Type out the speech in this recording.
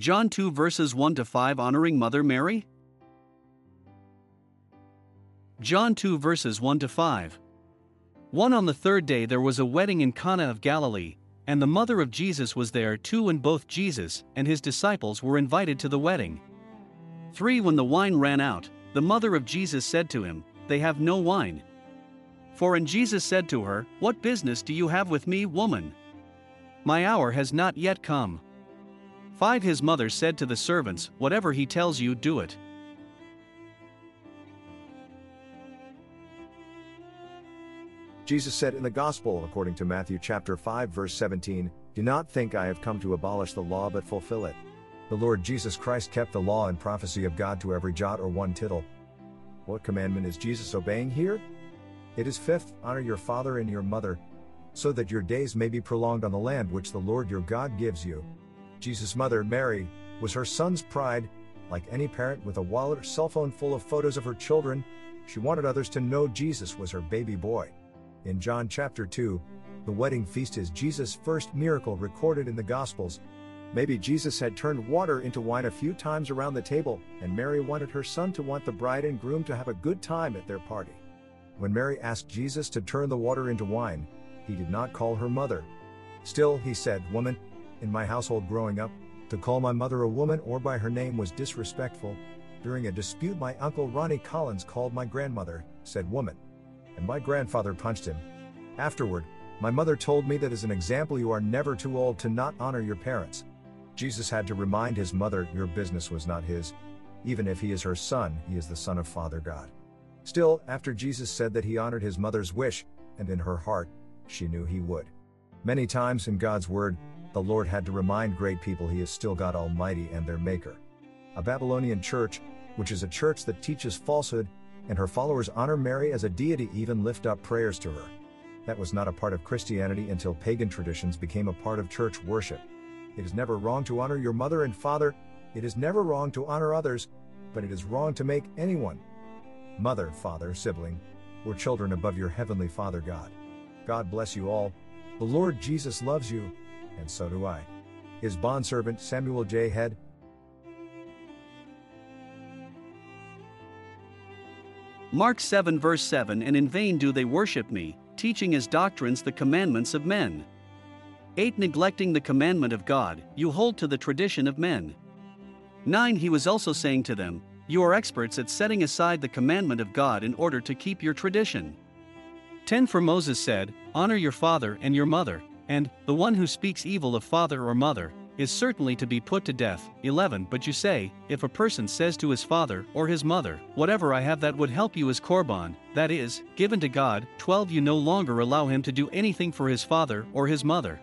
John 2 verses 1 to 5 honoring Mother Mary? John 2 verses 1 to 5. 1 On the third day there was a wedding in Cana of Galilee, and the mother of Jesus was there too, and both Jesus and his disciples were invited to the wedding. 3 When the wine ran out, the mother of Jesus said to him, They have no wine. 4 And Jesus said to her, What business do you have with me, woman? My hour has not yet come. 5 His mother said to the servants, Whatever he tells you, do it. Jesus said in the Gospel according to Matthew chapter 5 verse 17, Do not think I have come to abolish the law but fulfill it. The Lord Jesus Christ kept the law and prophecy of God to every jot or one tittle. What commandment is Jesus obeying here? It is fifth, honor your father and your mother, so that your days may be prolonged on the land which the Lord your God gives you. Jesus' mother, Mary, was her son's pride. Like any parent with a wallet or cell phone full of photos of her children, she wanted others to know Jesus was her baby boy. In John chapter 2, the wedding feast is Jesus' first miracle recorded in the Gospels. Maybe Jesus had turned water into wine a few times around the table, and Mary wanted her son to want the bride and groom to have a good time at their party. When Mary asked Jesus to turn the water into wine, he did not call her mother. Still, he said, Woman, in my household growing up, to call my mother a woman or by her name was disrespectful. During a dispute, my uncle Ronnie Collins called my grandmother, said woman. And my grandfather punched him. Afterward, my mother told me that as an example, you are never too old to not honor your parents. Jesus had to remind his mother, Your business was not his. Even if he is her son, he is the son of Father God. Still, after Jesus said that he honored his mother's wish, and in her heart, she knew he would. Many times in God's Word, the Lord had to remind great people he is still God Almighty and their Maker. A Babylonian church, which is a church that teaches falsehood, and her followers honor Mary as a deity, even lift up prayers to her. That was not a part of Christianity until pagan traditions became a part of church worship. It is never wrong to honor your mother and father, it is never wrong to honor others, but it is wrong to make anyone, mother, father, sibling, or children above your heavenly Father God. God bless you all. The Lord Jesus loves you, and so do I. His bondservant Samuel J. Head. Mark 7 verse 7 And in vain do they worship me, teaching as doctrines the commandments of men. 8 Neglecting the commandment of God, you hold to the tradition of men. 9 He was also saying to them, You are experts at setting aside the commandment of God in order to keep your tradition. 10 For Moses said, Honor your father and your mother, and, the one who speaks evil of father or mother, is certainly to be put to death. 11 But you say, if a person says to his father or his mother, Whatever I have that would help you is korban, that is, given to God, 12 You no longer allow him to do anything for his father or his mother.